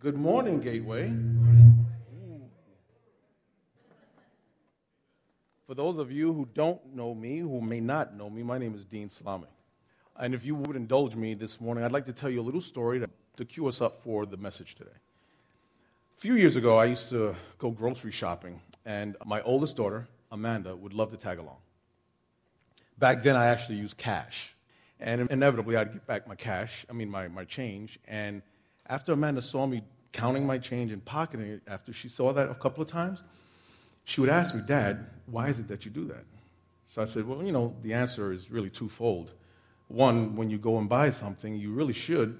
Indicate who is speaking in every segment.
Speaker 1: Good morning, Gateway. Mm. For those of you who don't know me, who may not know me, my name is Dean Salami. And if you would indulge me this morning, I'd like to tell you a little story to, to cue us up for the message today. A few years ago, I used to go grocery shopping, and my oldest daughter, Amanda, would love to tag along. Back then, I actually used cash. And inevitably, I'd get back my cash, I mean, my, my change. And after Amanda saw me counting my change and pocketing it, after she saw that a couple of times, she would ask me, Dad, why is it that you do that? So I said, Well, you know, the answer is really twofold. One, when you go and buy something, you really should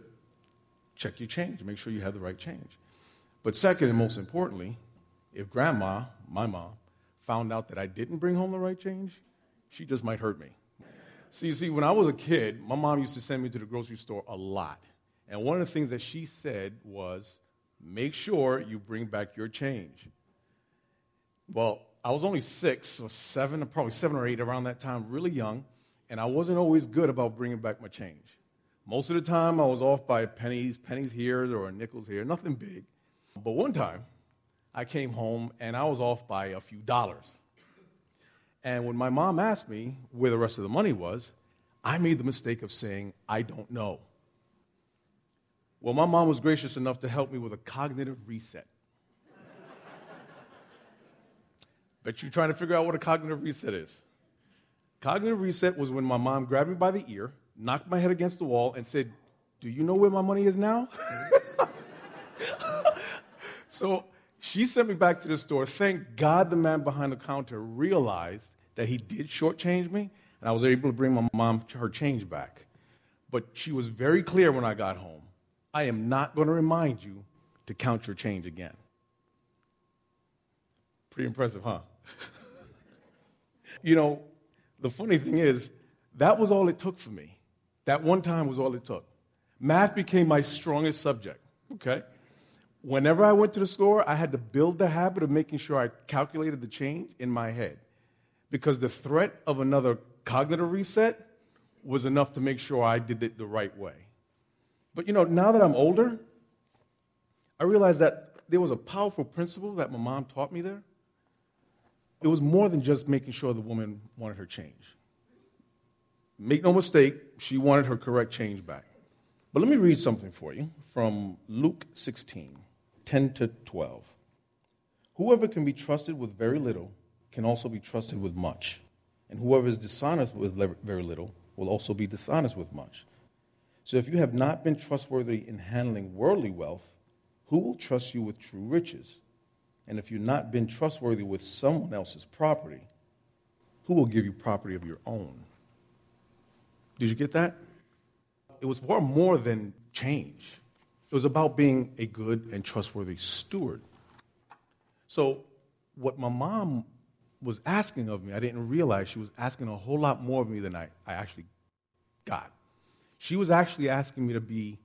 Speaker 1: check your change, make sure you have the right change. But second, and most importantly, if grandma, my mom, found out that I didn't bring home the right change, she just might hurt me. So you see, when I was a kid, my mom used to send me to the grocery store a lot. And one of the things that she said was, make sure you bring back your change. Well, I was only six or seven, probably seven or eight around that time, really young, and I wasn't always good about bringing back my change. Most of the time, I was off by pennies, pennies here or nickels here, nothing big. But one time, I came home and I was off by a few dollars. And when my mom asked me where the rest of the money was, I made the mistake of saying, I don't know. Well, my mom was gracious enough to help me with a cognitive reset. Bet you're trying to figure out what a cognitive reset is. Cognitive reset was when my mom grabbed me by the ear, knocked my head against the wall, and said, Do you know where my money is now? so she sent me back to the store. Thank God the man behind the counter realized that he did shortchange me, and I was able to bring my mom her change back. But she was very clear when I got home I am not going to remind you to count your change again. Pretty impressive, huh? you know, the funny thing is, that was all it took for me. That one time was all it took. Math became my strongest subject, okay? whenever I went to the store, I had to build the habit of making sure I calculated the change in my head. Because the threat of another cognitive reset was enough to make sure I did it the right way. But you know, now that I'm older, I realize that there was a powerful principle that my mom taught me there. It was more than just making sure the woman wanted her change. Make no mistake, she wanted her correct change back. But let me read something for you from Luke 16. 10 to 12. Whoever can be trusted with very little can also be trusted with much. And whoever is dishonest with very little will also be dishonest with much. So if you have not been trustworthy in handling worldly wealth, who will trust you with true riches? And if you've not been trustworthy with someone else's property, who will give you property of your own? Did you get that? It was far more than change. It was about being a good and trustworthy steward. So, what my mom was asking of me, I didn't realize she was asking a whole lot more of me than I, I actually got. She was actually asking me to be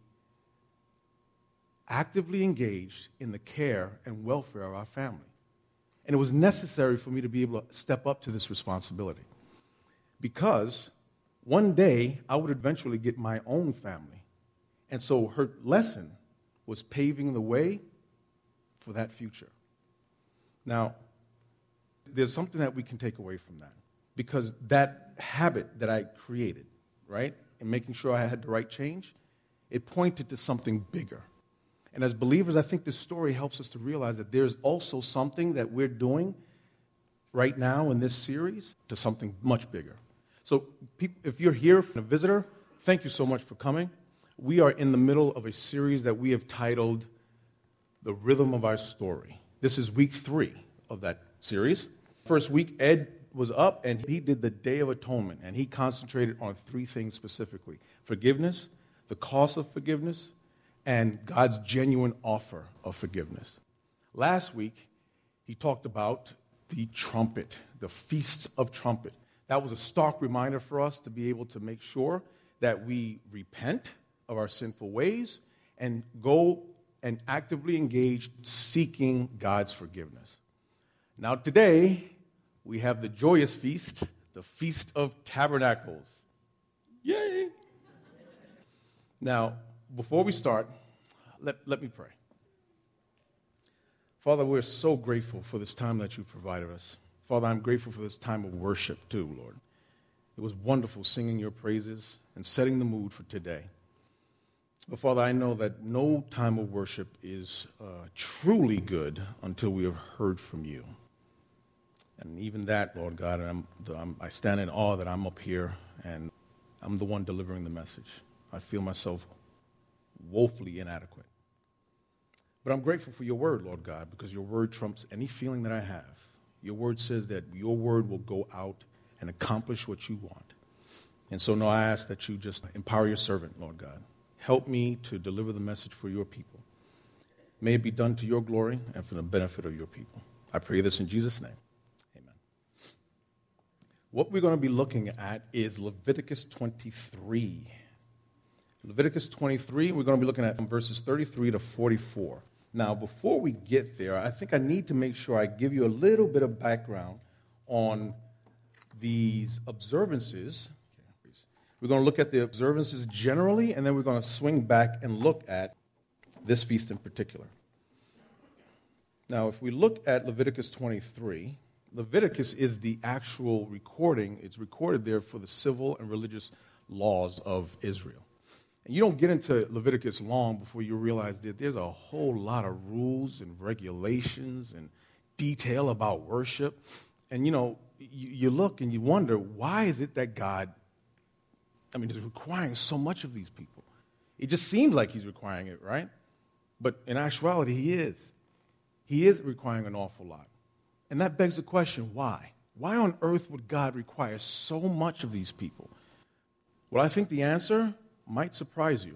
Speaker 1: actively engaged in the care and welfare of our family. And it was necessary for me to be able to step up to this responsibility. Because one day I would eventually get my own family. And so her lesson was paving the way for that future. Now, there's something that we can take away from that because that habit that I created, right, and making sure I had the right change, it pointed to something bigger. And as believers, I think this story helps us to realize that there's also something that we're doing right now in this series to something much bigger. So, if you're here a visitor, thank you so much for coming we are in the middle of a series that we have titled The Rhythm of Our Story. This is week three of that series. First week, Ed was up and he did the Day of Atonement, and he concentrated on three things specifically forgiveness, the cost of forgiveness, and God's genuine offer of forgiveness. Last week, he talked about the trumpet, the feasts of trumpet. That was a stark reminder for us to be able to make sure that we repent of our sinful ways and go and actively engage seeking God's forgiveness. Now, today, we have the joyous feast, the Feast of Tabernacles. Yay! Now, before we start, let, let me pray. Father, we're so grateful for this time that you've provided us. Father, I'm grateful for this time of worship too, Lord. It was wonderful singing your praises and setting the mood for today. But Father, I know that no time of worship is uh, truly good until we have heard from you. And even that, Lord God, I'm, I'm, I stand in awe that I'm up here and I'm the one delivering the message. I feel myself woefully inadequate. But I'm grateful for your word, Lord God, because your word trumps any feeling that I have. Your word says that your word will go out and accomplish what you want. And so now I ask that you just empower your servant, Lord God. Help me to deliver the message for your people. May it be done to your glory and for the benefit of your people. I pray this in Jesus' name. What we're going to be looking at is Leviticus 23. Leviticus 23, we're going to be looking at from verses 33 to 44. Now, before we get there, I think I need to make sure I give you a little bit of background on these observances. We're going to look at the observances generally, and then we're going to swing back and look at this feast in particular. Now, if we look at Leviticus 23, Leviticus is the actual recording, it's recorded there for the civil and religious laws of Israel. And you don't get into Leviticus long before you realize that there's a whole lot of rules and regulations and detail about worship. And you know, you, you look and you wonder, why is it that God, I mean, is requiring so much of these people? It just seems like He's requiring it, right? But in actuality, He is. He is requiring an awful lot. And that begs the question why? Why on earth would God require so much of these people? Well, I think the answer might surprise you,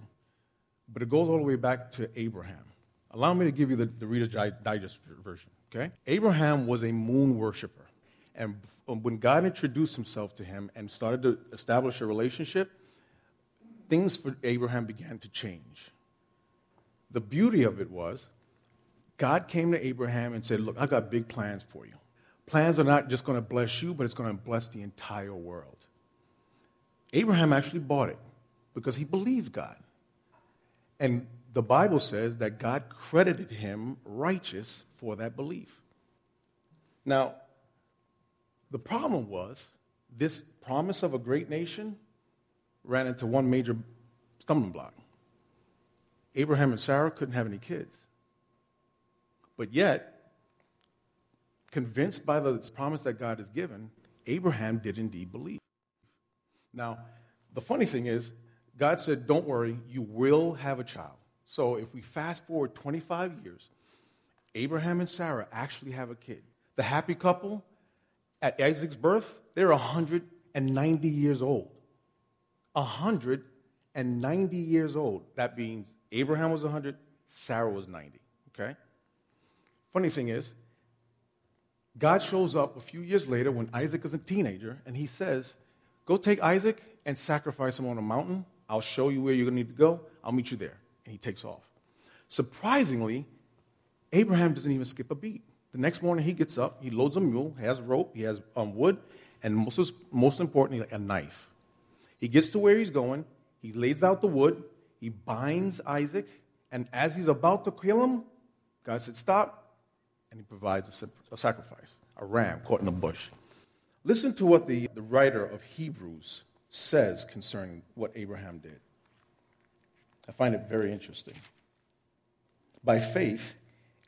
Speaker 1: but it goes all the way back to Abraham. Allow me to give you the, the Reader's Digest version, okay? Abraham was a moon worshiper. And um, when God introduced himself to him and started to establish a relationship, things for Abraham began to change. The beauty of it was, God came to Abraham and said, Look, I've got big plans for you. Plans are not just going to bless you, but it's going to bless the entire world. Abraham actually bought it because he believed God. And the Bible says that God credited him righteous for that belief. Now, the problem was this promise of a great nation ran into one major stumbling block. Abraham and Sarah couldn't have any kids. But yet, convinced by the promise that God has given, Abraham did indeed believe. Now, the funny thing is, God said, Don't worry, you will have a child. So if we fast forward 25 years, Abraham and Sarah actually have a kid. The happy couple, at Isaac's birth, they're 190 years old. 190 years old. That means Abraham was 100, Sarah was 90. Okay? Funny thing is, God shows up a few years later when Isaac is a teenager, and he says, Go take Isaac and sacrifice him on a mountain I'll show you where you're going to need to go. I'll meet you there. And he takes off. Surprisingly, Abraham doesn't even skip a beat. The next morning, he gets up, he loads a mule, has rope, he has um, wood, and most, most importantly, a knife. He gets to where he's going, he lays out the wood, he binds Isaac, and as he's about to kill him, God said, Stop, and he provides a, a sacrifice, a ram caught in a bush. Listen to what the, the writer of Hebrews says concerning what Abraham did. I find it very interesting. By faith,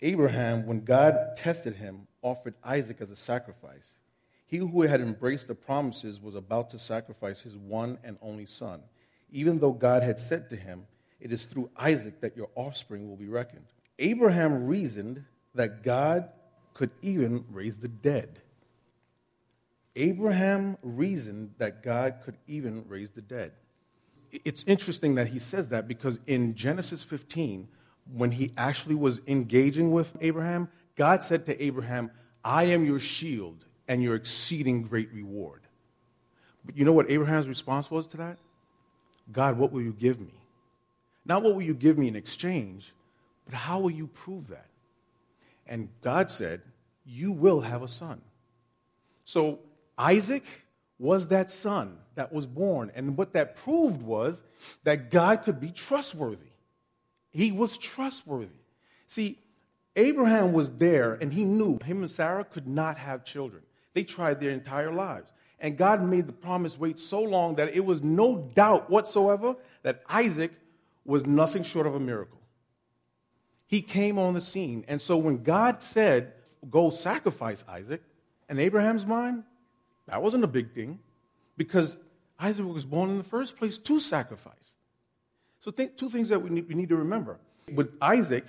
Speaker 1: Abraham, when God tested him, offered Isaac as a sacrifice. He who had embraced the promises was about to sacrifice his one and only son, even though God had said to him, It is through Isaac that your offspring will be reckoned. Abraham reasoned that God could even raise the dead. Abraham reasoned that God could even raise the dead. It's interesting that he says that because in Genesis 15, when he actually was engaging with Abraham, God said to Abraham, I am your shield and your exceeding great reward. But you know what Abraham's response was to that? God, what will you give me? Not what will you give me in exchange, but how will you prove that? And God said, You will have a son. So Isaac was that son that was born. And what that proved was that God could be trustworthy. He was trustworthy. See, Abraham was there and he knew him and Sarah could not have children. They tried their entire lives. And God made the promise wait so long that it was no doubt whatsoever that Isaac was nothing short of a miracle. He came on the scene. And so when God said, Go sacrifice Isaac, in Abraham's mind, that wasn't a big thing because Isaac was born in the first place to sacrifice. So, think, two things that we need, we need to remember. With Isaac,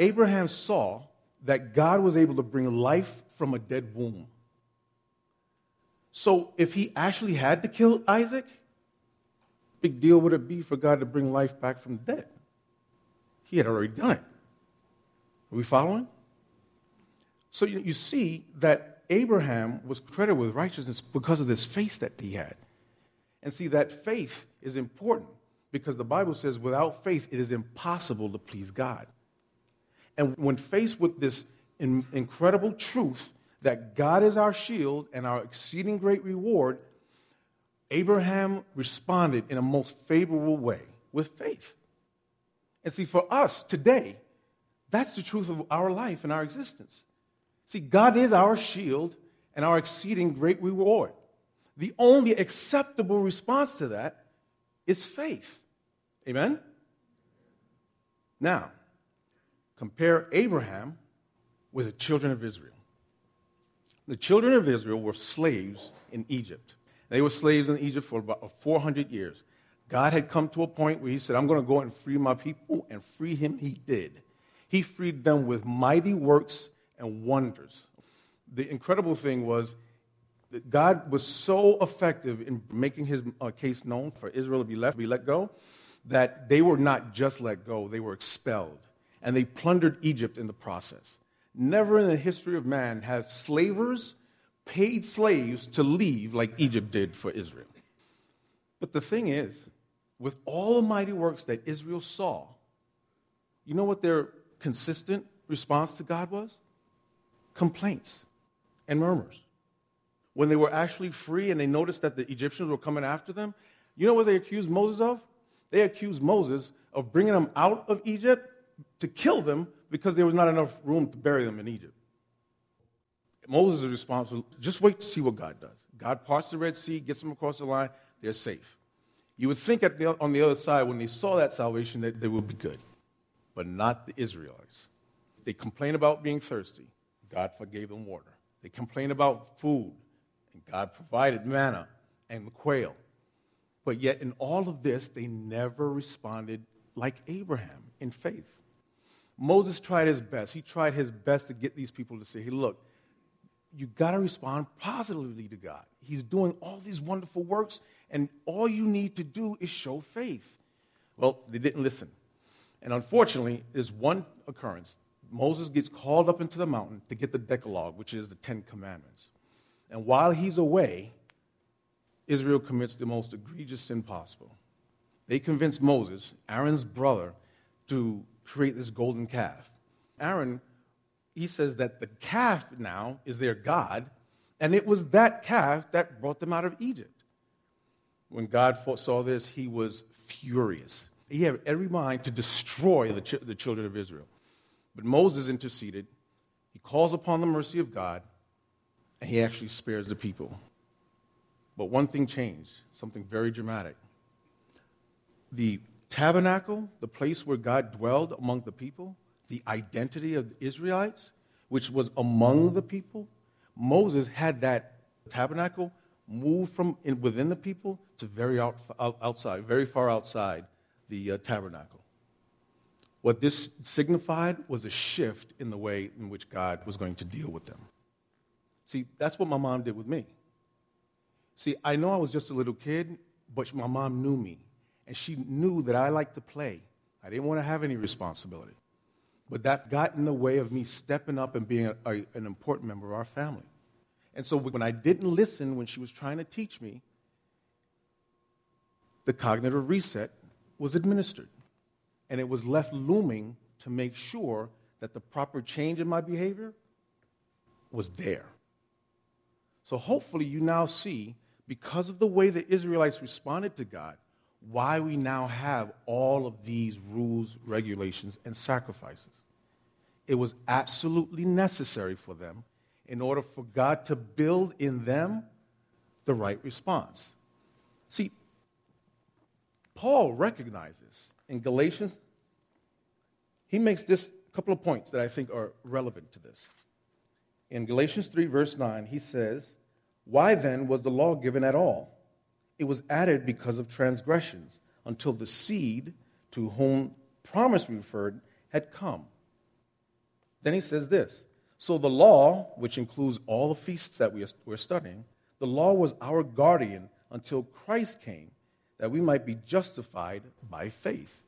Speaker 1: Abraham saw that God was able to bring life from a dead womb. So, if he actually had to kill Isaac, big deal would it be for God to bring life back from the dead? He had already done it. Are we following? So, you, you see that Abraham was credited with righteousness because of this faith that he had. And see, that faith is important because the Bible says without faith it is impossible to please God. And when faced with this in, incredible truth that God is our shield and our exceeding great reward, Abraham responded in a most favorable way with faith. And see, for us today, that's the truth of our life and our existence. See, God is our shield and our exceeding great reward. The only acceptable response to that is faith. Amen? Now, compare Abraham with the children of Israel. The children of Israel were slaves in Egypt. They were slaves in Egypt for about 400 years. God had come to a point where He said, I'm going to go and free my people, and free him He did. He freed them with mighty works and wonders. The incredible thing was that God was so effective in making his uh, case known for Israel to be left, be let go, that they were not just let go, they were expelled. And they plundered Egypt in the process. Never in the history of man have slavers paid slaves to leave like Egypt did for Israel. But the thing is, with all the mighty works that Israel saw, you know what their consistent response to God was? Complaints and murmurs. When they were actually free and they noticed that the Egyptians were coming after them, you know what they accused Moses of? They accused Moses of bringing them out of Egypt to kill them because there was not enough room to bury them in Egypt. Moses' response was just wait to see what God does. God parts the Red Sea, gets them across the line, they're safe. You would think the, on the other side, when they saw that salvation, that they would be good. But not the Israelites. They complain about being thirsty. God forgave them water. They complain about food, and God provided manna and quail. But yet, in all of this, they never responded like Abraham in faith. Moses tried his best. He tried his best to get these people to say, hey, look, you got to respond positively to God. He's doing all these wonderful works, and all you need to do is show faith. Well, they didn't listen. And unfortunately, there's one occurrence. Moses gets called up into the mountain to get the Decalogue, which is the Ten Commandments. And while he's away, Israel commits the most egregious sin possible. They convince Moses, Aaron's brother, to create this golden calf. Aaron, he says that the calf now is their God, and it was that calf that brought them out of Egypt. When God saw this, he was furious. He had every mind to destroy the, ch- the children of Israel. But Moses interceded. He calls upon the mercy of God, and he actually spares the people. But one thing changed, something very dramatic. The tabernacle, the place where God dwelled among the people, the identity of the Israelites, which was among the people, Moses had that tabernacle moved from in, within the people to very out, outside, very far outside the uh, tabernacle. What this signified was a shift in the way in which God was going to deal with them. See, that's what my mom did with me. See, I know I was just a little kid, but my mom knew me. And she knew that I liked to play. I didn't want to have any responsibility. But that got in the way of me stepping up and being a, a, an important member of our family. And so when I didn't listen when she was trying to teach me, the cognitive reset was administered. And it was left looming to make sure that the proper change in my behavior was there. So hopefully you now see because of the way the Israelites responded to God, why we now have all of these rules, regulations, and sacrifices. It was absolutely necessary for them in order for God to build in them the right response. See, Paul recognizes in Galatians, he makes this couple of points that I think are relevant to this. In Galatians 3, verse 9, he says, Why then was the law given at all? It was added because of transgressions, until the seed to whom promise we referred had come. Then he says this So the law, which includes all the feasts that we are studying, the law was our guardian until Christ came, that we might be justified by faith.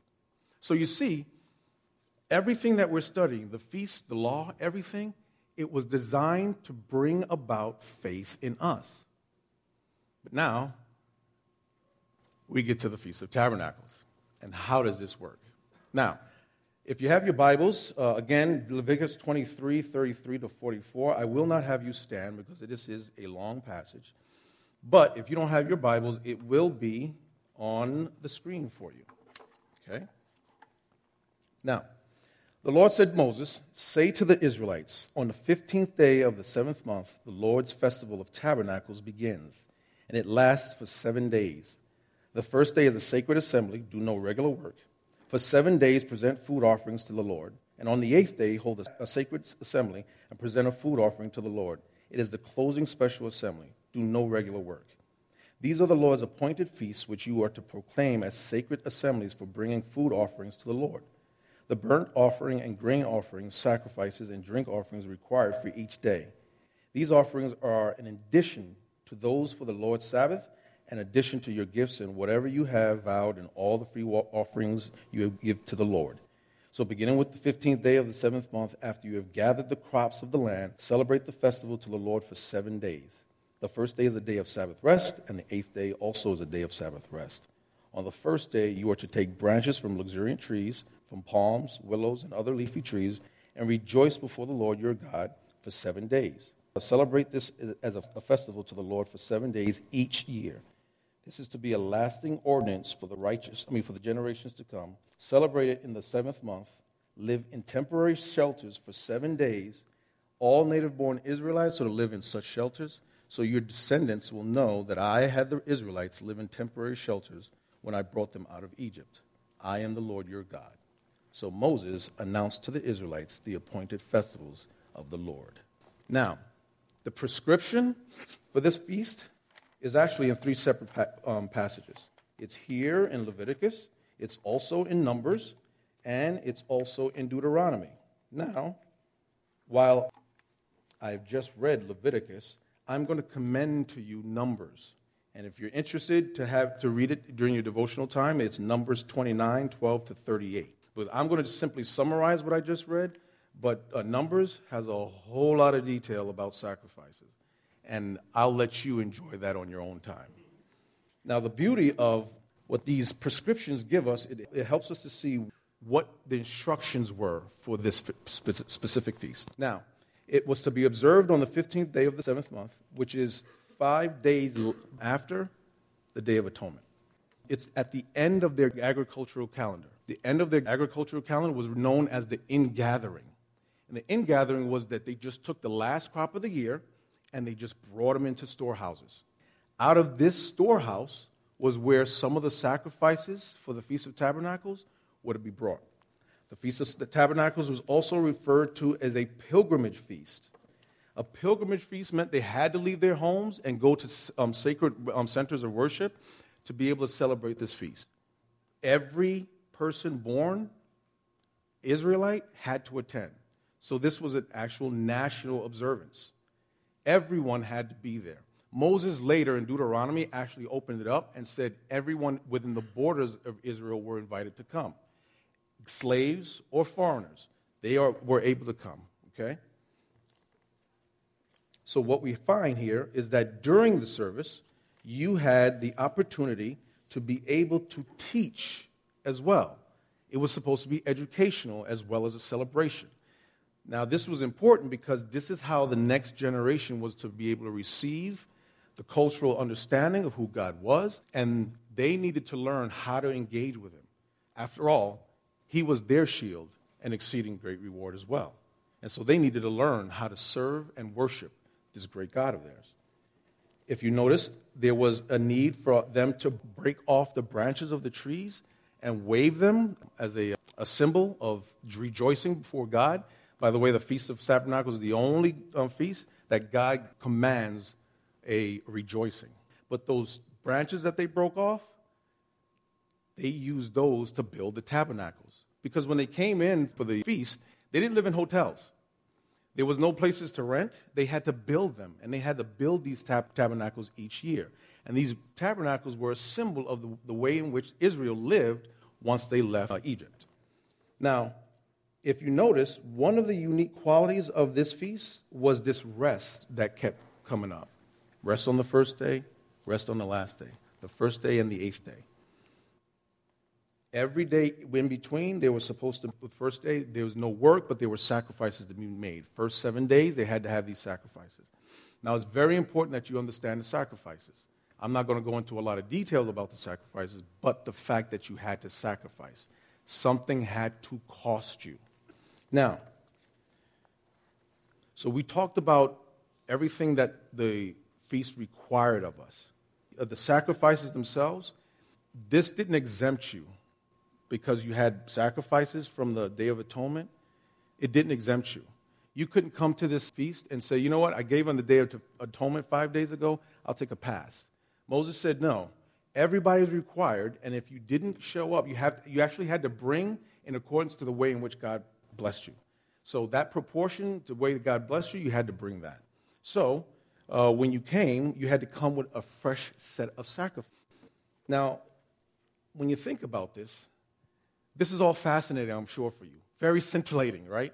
Speaker 1: So you see, everything that we're studying, the feast, the law, everything, it was designed to bring about faith in us. But now, we get to the Feast of Tabernacles. And how does this work? Now, if you have your Bibles, uh, again, Leviticus 23, 33 to 44, I will not have you stand because this is a long passage. But if you don't have your Bibles, it will be on the screen for you. Okay? Now, the Lord said to Moses, Say to the Israelites, on the 15th day of the seventh month, the Lord's festival of tabernacles begins, and it lasts for seven days. The first day is a sacred assembly, do no regular work. For seven days, present food offerings to the Lord. And on the eighth day, hold a sacred assembly and present a food offering to the Lord. It is the closing special assembly. Do no regular work. These are the Lord's appointed feasts, which you are to proclaim as sacred assemblies for bringing food offerings to the Lord. The burnt offering and grain offerings, sacrifices, and drink offerings required for each day. These offerings are an addition to those for the Lord's Sabbath in addition to your gifts and whatever you have vowed and all the free offerings you give to the Lord. So, beginning with the 15th day of the seventh month, after you have gathered the crops of the land, celebrate the festival to the Lord for seven days. The first day is a day of Sabbath rest, and the eighth day also is a day of Sabbath rest. On the first day, you are to take branches from luxuriant trees, from palms, willows, and other leafy trees, and rejoice before the Lord your God for seven days. Celebrate this as a festival to the Lord for seven days each year. This is to be a lasting ordinance for the righteous, I mean, for the generations to come. Celebrate it in the seventh month. Live in temporary shelters for seven days. All native born Israelites are to live in such shelters, so your descendants will know that I had the Israelites live in temporary shelters when I brought them out of Egypt. I am the Lord your God. So Moses announced to the Israelites the appointed festivals of the Lord. Now, the prescription for this feast is actually in three separate pa- um, passages. It's here in Leviticus, it's also in Numbers, and it's also in Deuteronomy. Now, while I've just read Leviticus, I'm going to commend to you Numbers. And if you're interested to have to read it during your devotional time, it's Numbers 29, 12 to 38. But I'm going to simply summarize what I just read. But uh, Numbers has a whole lot of detail about sacrifices and I'll let you enjoy that on your own time. Now, the beauty of what these prescriptions give us, it, it helps us to see what the instructions were for this specific feast. Now, it was to be observed on the 15th day of the seventh month, which is five days after the Day of Atonement. It's at the end of their agricultural calendar. The end of their agricultural calendar was known as the ingathering. And the ingathering was that they just took the last crop of the year and they just brought them into storehouses. Out of this storehouse was where some of the sacrifices for the Feast of Tabernacles were to be brought. The Feast of the Tabernacles was also referred to as a pilgrimage feast. A pilgrimage feast meant they had to leave their homes and go to um, sacred um, centers of worship to be able to celebrate this feast. Every person born Israelite had to attend. So this was an actual national observance. Everyone had to be there. Moses later in Deuteronomy actually opened it up and said everyone within the borders of Israel were invited to come. Slaves or foreigners, they are, were able to come, okay? So, what we find here is that during the service, you had the opportunity to be able to teach as well. It was supposed to be educational as well as a celebration. Now, this was important because this is how the next generation was to be able to receive the cultural understanding of who God was, and they needed to learn how to engage with Him. After all, He was their shield and exceeding great reward as well. And so they needed to learn how to serve and worship this great God of theirs. If you noticed, there was a need for them to break off the branches of the trees and wave them as a, a symbol of rejoicing before God. By the way, the Feast of Tabernacles is the only um, feast that God commands a rejoicing. But those branches that they broke off, they used those to build the tabernacles. Because when they came in for the feast, they didn't live in hotels. There was no places to rent. They had to build them, and they had to build these tab- tabernacles each year. And these tabernacles were a symbol of the, the way in which Israel lived once they left uh, Egypt. Now, if you notice, one of the unique qualities of this feast was this rest that kept coming up. Rest on the first day, rest on the last day, the first day and the eighth day. Every day in between, they were supposed to, the first day, there was no work, but there were sacrifices to be made. First seven days, they had to have these sacrifices. Now, it's very important that you understand the sacrifices. I'm not going to go into a lot of detail about the sacrifices, but the fact that you had to sacrifice. Something had to cost you. Now, so we talked about everything that the feast required of us. Uh, the sacrifices themselves, this didn't exempt you because you had sacrifices from the Day of Atonement, it didn't exempt you. You couldn't come to this feast and say, you know what, I gave on the Day of Atonement five days ago, I'll take a pass. Moses said, no. Everybody's required, and if you didn't show up, you, have, you actually had to bring in accordance to the way in which God blessed you. So that proportion to the way that God blessed you, you had to bring that. So uh, when you came, you had to come with a fresh set of sacrifices. Now, when you think about this, this is all fascinating, I'm sure, for you. Very scintillating, right?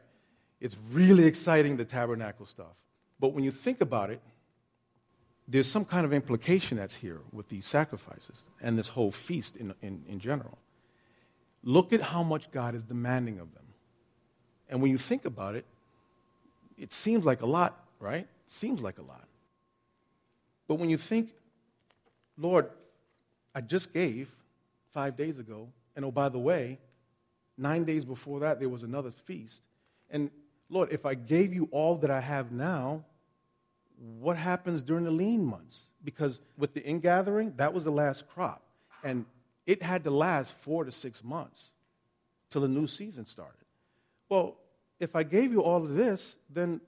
Speaker 1: It's really exciting, the tabernacle stuff. But when you think about it, there's some kind of implication that's here with these sacrifices and this whole feast in, in, in general. Look at how much God is demanding of them. And when you think about it, it seems like a lot, right? Seems like a lot. But when you think, Lord, I just gave five days ago, and oh, by the way, Nine days before that, there was another feast. And Lord, if I gave you all that I have now, what happens during the lean months? Because with the ingathering, that was the last crop. And it had to last four to six months till the new season started. Well, if I gave you all of this, then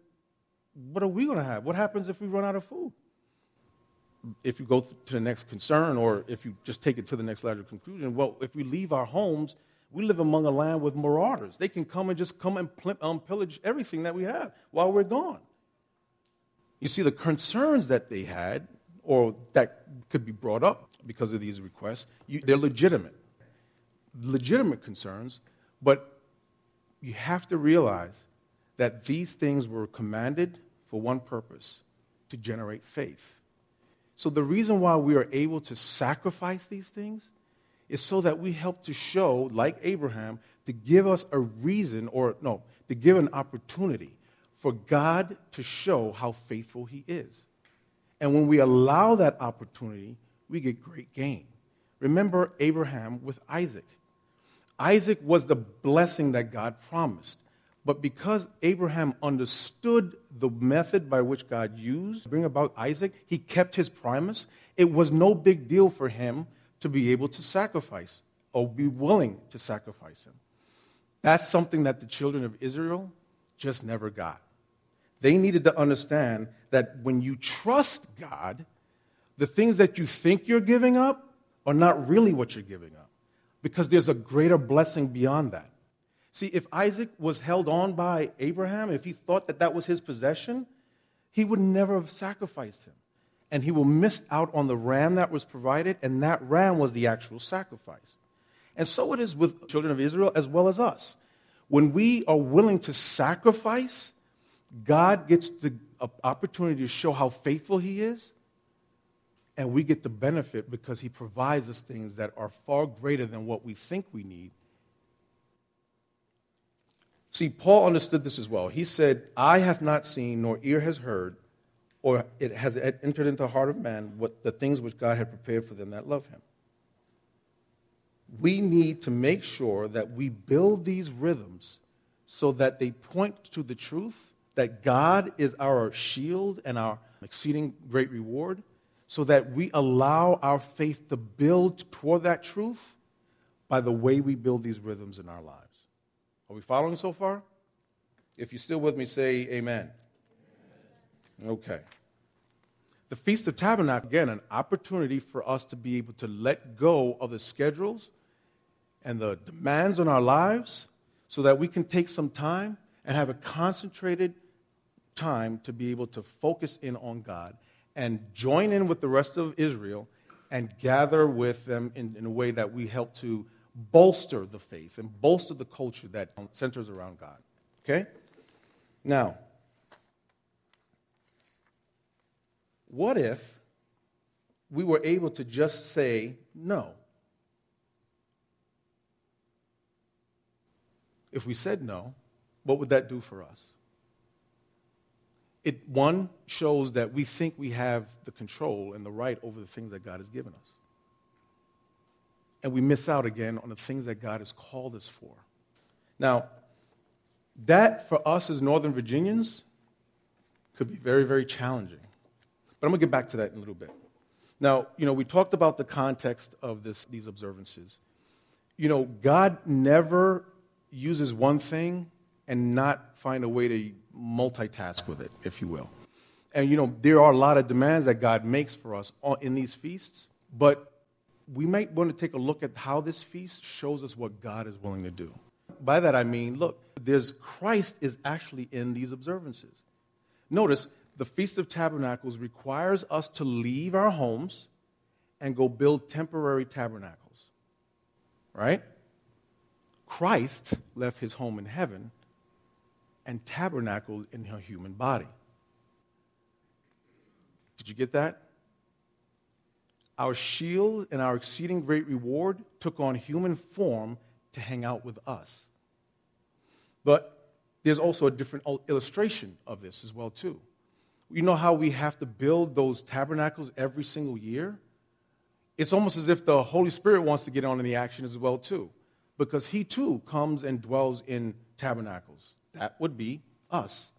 Speaker 1: what are we going to have? What happens if we run out of food? If you go to the next concern, or if you just take it to the next logical conclusion, well, if we leave our homes we live among a land with marauders. They can come and just come and um, pillage everything that we have while we're gone. You see, the concerns that they had, or that could be brought up because of these requests, you, they're legitimate. Legitimate concerns, but you have to realize that these things were commanded for one purpose to generate faith. So, the reason why we are able to sacrifice these things is so that we help to show, like Abraham, to give us a reason, or no, to give an opportunity for God to show how faithful He is. And when we allow that opportunity, we get great gain. Remember Abraham with Isaac. Isaac was the blessing that God promised. But because Abraham understood the method by which God used to bring about Isaac, he kept his promise. It was no big deal for him to be able to sacrifice or be willing to sacrifice him. That's something that the children of Israel just never got. They needed to understand that when you trust God, the things that you think you're giving up are not really what you're giving up because there's a greater blessing beyond that. See, if Isaac was held on by Abraham, if he thought that that was his possession, he would never have sacrificed him and he will miss out on the ram that was provided, and that ram was the actual sacrifice. And so it is with children of Israel as well as us. When we are willing to sacrifice, God gets the opportunity to show how faithful He is, and we get the benefit because He provides us things that are far greater than what we think we need. See, Paul understood this as well. He said, Eye hath not seen, nor ear has heard or it has entered into the heart of man what the things which God had prepared for them that love him. We need to make sure that we build these rhythms so that they point to the truth that God is our shield and our exceeding great reward, so that we allow our faith to build toward that truth by the way we build these rhythms in our lives. Are we following so far? If you're still with me, say amen. Okay. The Feast of Tabernacle, again, an opportunity for us to be able to let go of the schedules and the demands on our lives so that we can take some time and have a concentrated time to be able to focus in on God and join in with the rest of Israel and gather with them in, in a way that we help to bolster the faith and bolster the culture that centers around God. Okay? Now, what if we were able to just say no? If we said no, what would that do for us? It, one, shows that we think we have the control and the right over the things that God has given us. And we miss out again on the things that God has called us for. Now, that for us as Northern Virginians could be very, very challenging. But I'm going to get back to that in a little bit. Now, you know, we talked about the context of this, these observances. You know, God never uses one thing and not find a way to multitask with it, if you will. And, you know, there are a lot of demands that God makes for us in these feasts, but we might want to take a look at how this feast shows us what God is willing to do. By that I mean, look, there's Christ is actually in these observances. Notice the Feast of Tabernacles requires us to leave our homes and go build temporary tabernacles. Right? Christ left his home in heaven and tabernacled in a human body. Did you get that? Our shield and our exceeding great reward took on human form to hang out with us. But there's also a different illustration of this as well too. You know how we have to build those tabernacles every single year? It's almost as if the Holy Spirit wants to get on in the action as well too, because he too comes and dwells in tabernacles. That would be us.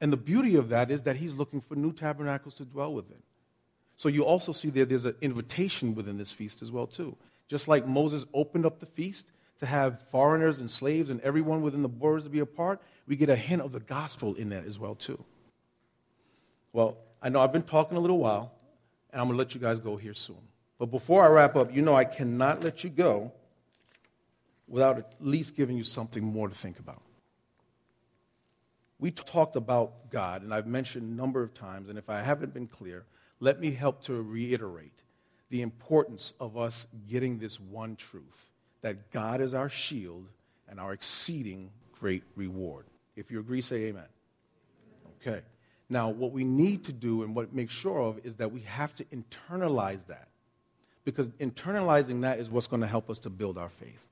Speaker 1: And the beauty of that is that he's looking for new tabernacles to dwell within. So you also see there there's an invitation within this feast as well too. Just like Moses opened up the feast to have foreigners and slaves and everyone within the borders to be a part, we get a hint of the gospel in that as well too. Well, I know I've been talking a little while, and I'm going to let you guys go here soon. But before I wrap up, you know I cannot let you go without at least giving you something more to think about. We talked about God, and I've mentioned a number of times, and if I haven't been clear, let me help to reiterate the importance of us getting this one truth that God is our shield and our exceeding great reward. If you agree, say amen. Okay. Now, what we need to do and what make sure of is that we have to internalize that. Because internalizing that is what's going to help us to build our faith.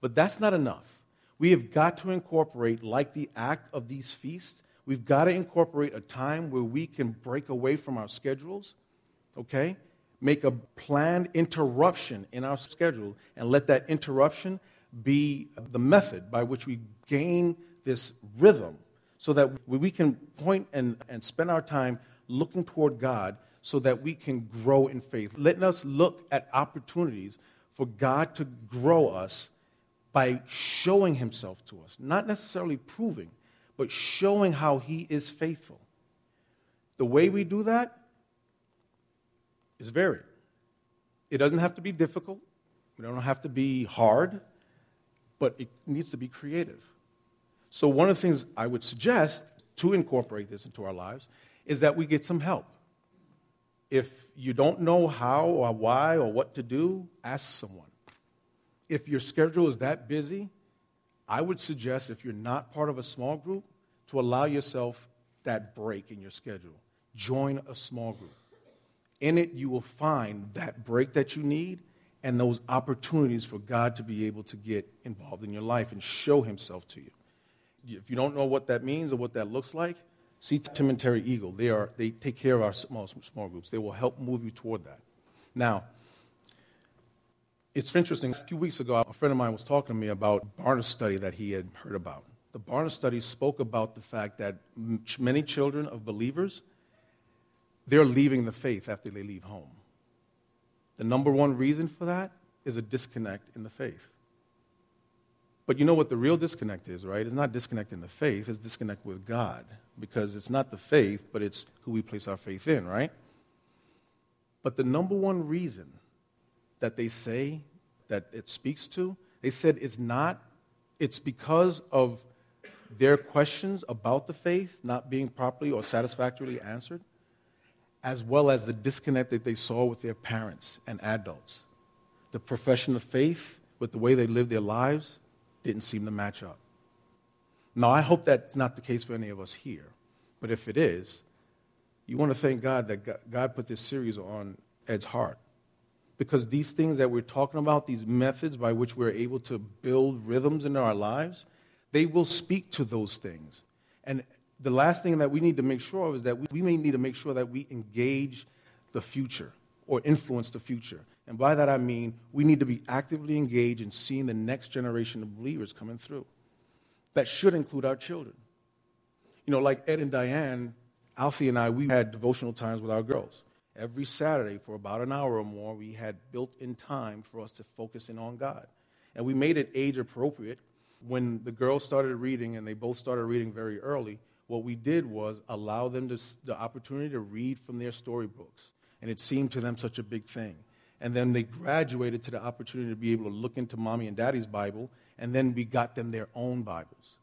Speaker 1: But that's not enough. We have got to incorporate, like the act of these feasts, we've got to incorporate a time where we can break away from our schedules, okay? Make a planned interruption in our schedule and let that interruption be the method by which we gain this rhythm so that we can point and, and spend our time looking toward God so that we can grow in faith. Letting us look at opportunities for God to grow us by showing himself to us, not necessarily proving, but showing how he is faithful. The way we do that is varied. It doesn't have to be difficult, it don't have to be hard, but it needs to be creative. So, one of the things I would suggest to incorporate this into our lives is that we get some help. If you don't know how or why or what to do, ask someone if your schedule is that busy, I would suggest, if you're not part of a small group, to allow yourself that break in your schedule. Join a small group. In it, you will find that break that you need and those opportunities for God to be able to get involved in your life and show Himself to you. If you don't know what that means or what that looks like, see Tim and Terry Eagle. They, are, they take care of our small, small groups, they will help move you toward that. Now, it's interesting. A few weeks ago, a friend of mine was talking to me about Barna study that he had heard about. the Barna study spoke about the fact that many children of believers, they're leaving the faith after they leave home. The number one reason for that is a disconnect in the faith. But you know what the real disconnect is, right? It's not disconnect in the faith, it's disconnect with God. Because it's not the faith, but it's who we place our faith in, right? But the number one reason that they say that it speaks to, they said it's not, it's because of their questions about the faith not being properly or satisfactorily answered, as well as the disconnect that they saw with their parents and adults. The profession of faith with the way they lived their lives didn't seem to match up. Now, I hope that's not the case for any of us here, but if it is, you want to thank God that God put this series on Ed's heart. Because these things that we're talking about, these methods by which we're able to build rhythms in our lives, they will speak to those things. And the last thing that we need to make sure of is that we, we may need to make sure that we engage the future or influence the future. And by that I mean we need to be actively engaged in seeing the next generation of believers coming through. That should include our children. You know, like Ed and Diane, Alfie and I, we had devotional times with our girls. Every Saturday for about an hour or more, we had built in time for us to focus in on God. And we made it age appropriate. When the girls started reading, and they both started reading very early, what we did was allow them to, the opportunity to read from their storybooks. And it seemed to them such a big thing. And then they graduated to the opportunity to be able to look into mommy and daddy's Bible, and then we got them their own Bibles.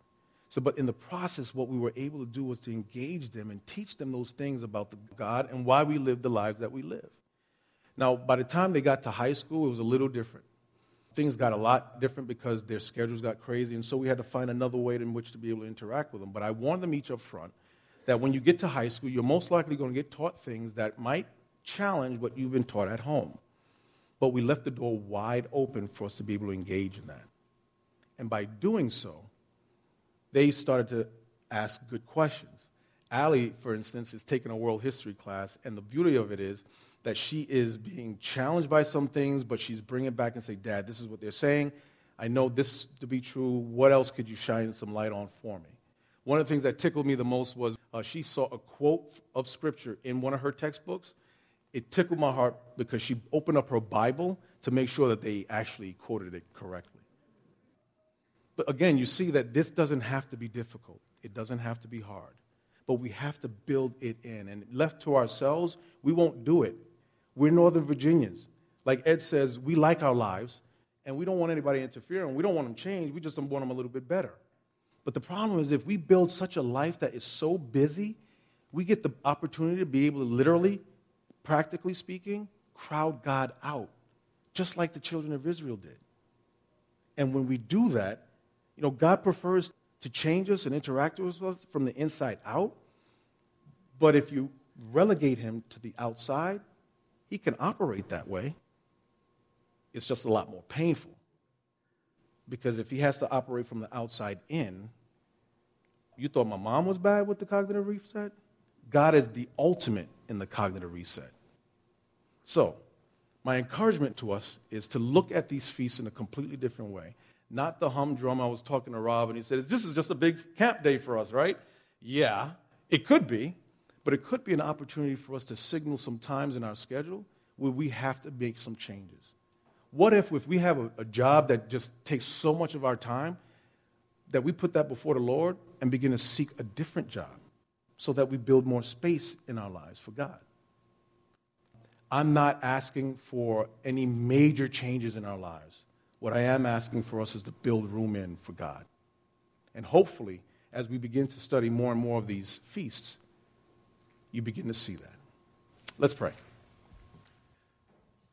Speaker 1: So, but in the process, what we were able to do was to engage them and teach them those things about the God and why we live the lives that we live. Now, by the time they got to high school, it was a little different. Things got a lot different because their schedules got crazy, and so we had to find another way in which to be able to interact with them. But I warned them each up front that when you get to high school, you're most likely going to get taught things that might challenge what you've been taught at home. But we left the door wide open for us to be able to engage in that. And by doing so, they started to ask good questions. Allie, for instance, is taking a world history class, and the beauty of it is that she is being challenged by some things, but she's bringing it back and say, Dad, this is what they're saying. I know this to be true. What else could you shine some light on for me? One of the things that tickled me the most was uh, she saw a quote of scripture in one of her textbooks, it tickled my heart because she opened up her Bible to make sure that they actually quoted it correctly. But again, you see that this doesn't have to be difficult, it doesn't have to be hard. But we have to build it in. And left to ourselves, we won't do it. We're Northern Virginians. Like Ed says, we like our lives, and we don't want anybody interfering. We don't want them changed. We just want them a little bit better. But the problem is, if we build such a life that is so busy, we get the opportunity to be able to literally practically speaking, crowd God out, just like the children of Israel did. And when we do that, you know, God prefers to change us and interact with us from the inside out. But if you relegate him to the outside, he can operate that way. It's just a lot more painful. Because if he has to operate from the outside in, you thought my mom was bad with the cognitive reset? God is the ultimate in the cognitive reset. So, my encouragement to us is to look at these feasts in a completely different way. Not the humdrum. I was talking to Rob, and he said, This is just a big camp day for us, right? Yeah, it could be, but it could be an opportunity for us to signal some times in our schedule where we have to make some changes. What if, if we have a, a job that just takes so much of our time, that we put that before the Lord and begin to seek a different job? So that we build more space in our lives for God. I'm not asking for any major changes in our lives. What I am asking for us is to build room in for God. And hopefully, as we begin to study more and more of these feasts, you begin to see that. Let's pray.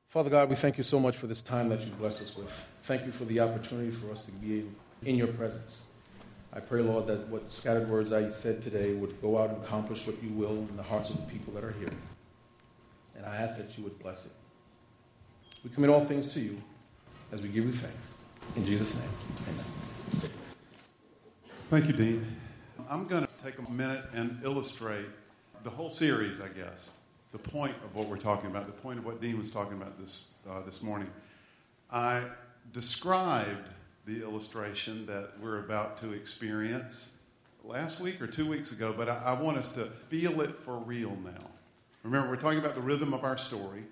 Speaker 1: Father God, we thank you so much for this time that you blessed us with. Thank you for the opportunity for us to be in your presence. I pray, Lord, that what scattered words I said today would go out and accomplish what you will in the hearts of the people that are here. And I ask that you would bless it. We commit all things to you as we give you thanks. In Jesus' name, amen.
Speaker 2: Thank you, Dean. I'm going to take a minute and illustrate the whole series, I guess, the point of what we're talking about, the point of what Dean was talking about this, uh, this morning. I described the illustration that we're about to experience last week or two weeks ago, but I, I want us to feel it for real now. Remember, we're talking about the rhythm of our story.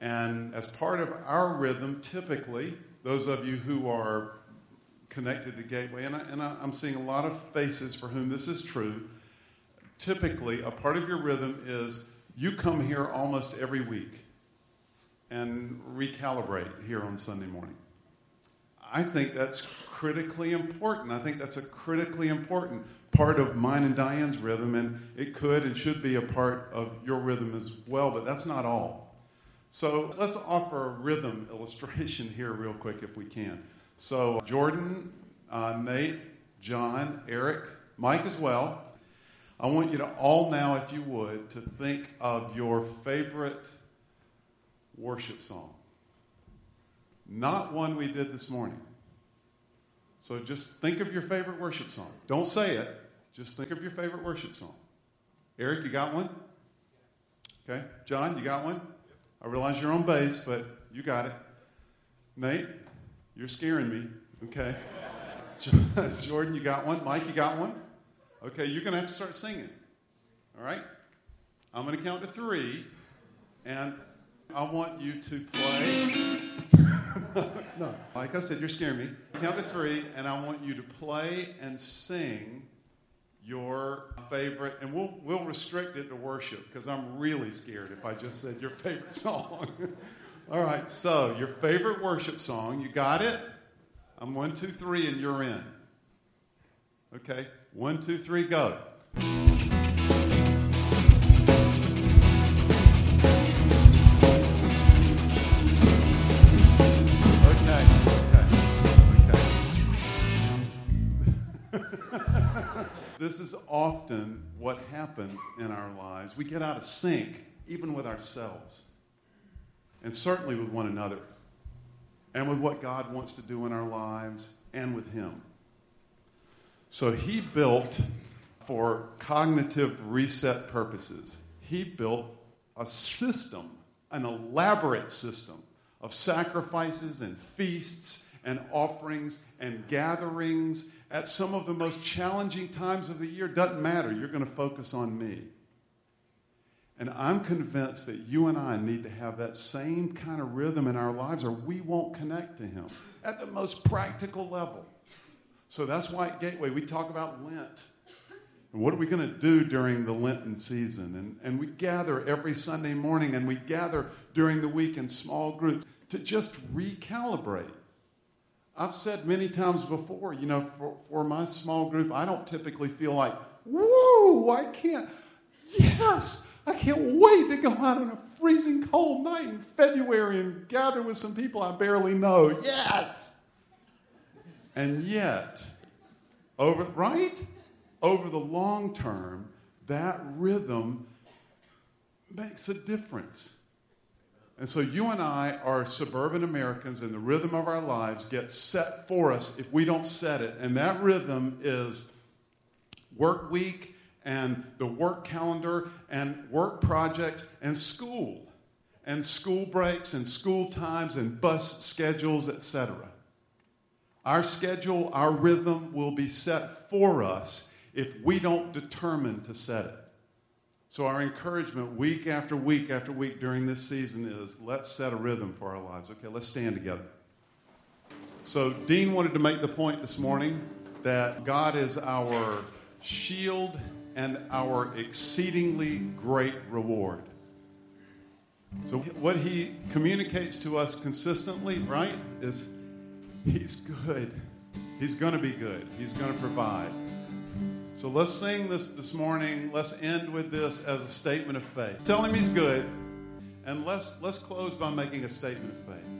Speaker 2: And as part of our rhythm, typically, those of you who are connected to Gateway, and, I, and I, I'm seeing a lot of faces for whom this is true, typically a part of your rhythm is you come here almost every week and recalibrate here on Sunday morning. I think that's critically important. I think that's a critically important part of mine and Diane's rhythm, and it could and should be a part of your rhythm as well, but that's not all. So let's offer a rhythm illustration here, real quick, if we can. So, Jordan, uh, Nate, John, Eric, Mike as well. I want you to all now, if you would, to think of your favorite worship song. Not one we did this morning. So just think of your favorite worship song. Don't say it, just think of your favorite worship song. Eric, you got one? Okay. John, you got one? I realize you're on bass, but you got it. Nate, you're scaring me. Okay. Jordan, you got one? Mike, you got one? Okay, you're going to have to start singing. All right? I'm going to count to three, and I want you to play. no, like I said, you're scaring me. Count to three, and I want you to play and sing your favorite, and we'll, we'll restrict it to worship because I'm really scared if I just said your favorite song. All right, so your favorite worship song, you got it? I'm one, two, three, and you're in. Okay, one, two, three, go. This is often what happens in our lives. We get out of sync, even with ourselves, and certainly with one another, and with what God wants to do in our lives, and with Him. So He built, for cognitive reset purposes, He built a system, an elaborate system of sacrifices and feasts and offerings and gatherings at some of the most challenging times of the year. Doesn't matter. You're going to focus on me. And I'm convinced that you and I need to have that same kind of rhythm in our lives, or we won't connect to Him at the most practical level. So that's why at Gateway we talk about Lent. And what are we going to do during the Lenten season? And, and we gather every Sunday morning and we gather during the week in small groups to just recalibrate. I've said many times before, you know, for, for my small group, I don't typically feel like, whoa, I can't, yes, I can't wait to go out on a freezing cold night in February and gather with some people I barely know. Yes. And yet, over, right? Over the long term, that rhythm makes a difference. And so you and I are suburban Americans, and the rhythm of our lives gets set for us if we don't set it. And that rhythm is work week and the work calendar and work projects and school and school breaks and school times and bus schedules, etc. Our schedule, our rhythm will be set for us if we don't determine to set it. So, our encouragement week after week after week during this season is let's set a rhythm for our lives. Okay, let's stand together. So, Dean wanted to make the point this morning that God is our shield and our exceedingly great reward. So, what he communicates to us consistently, right, is He's good. He's going to be good. He's going to provide. So let's sing this this morning. Let's end with this as a statement of faith. Tell him he's good, and let's let's close by making a statement of faith.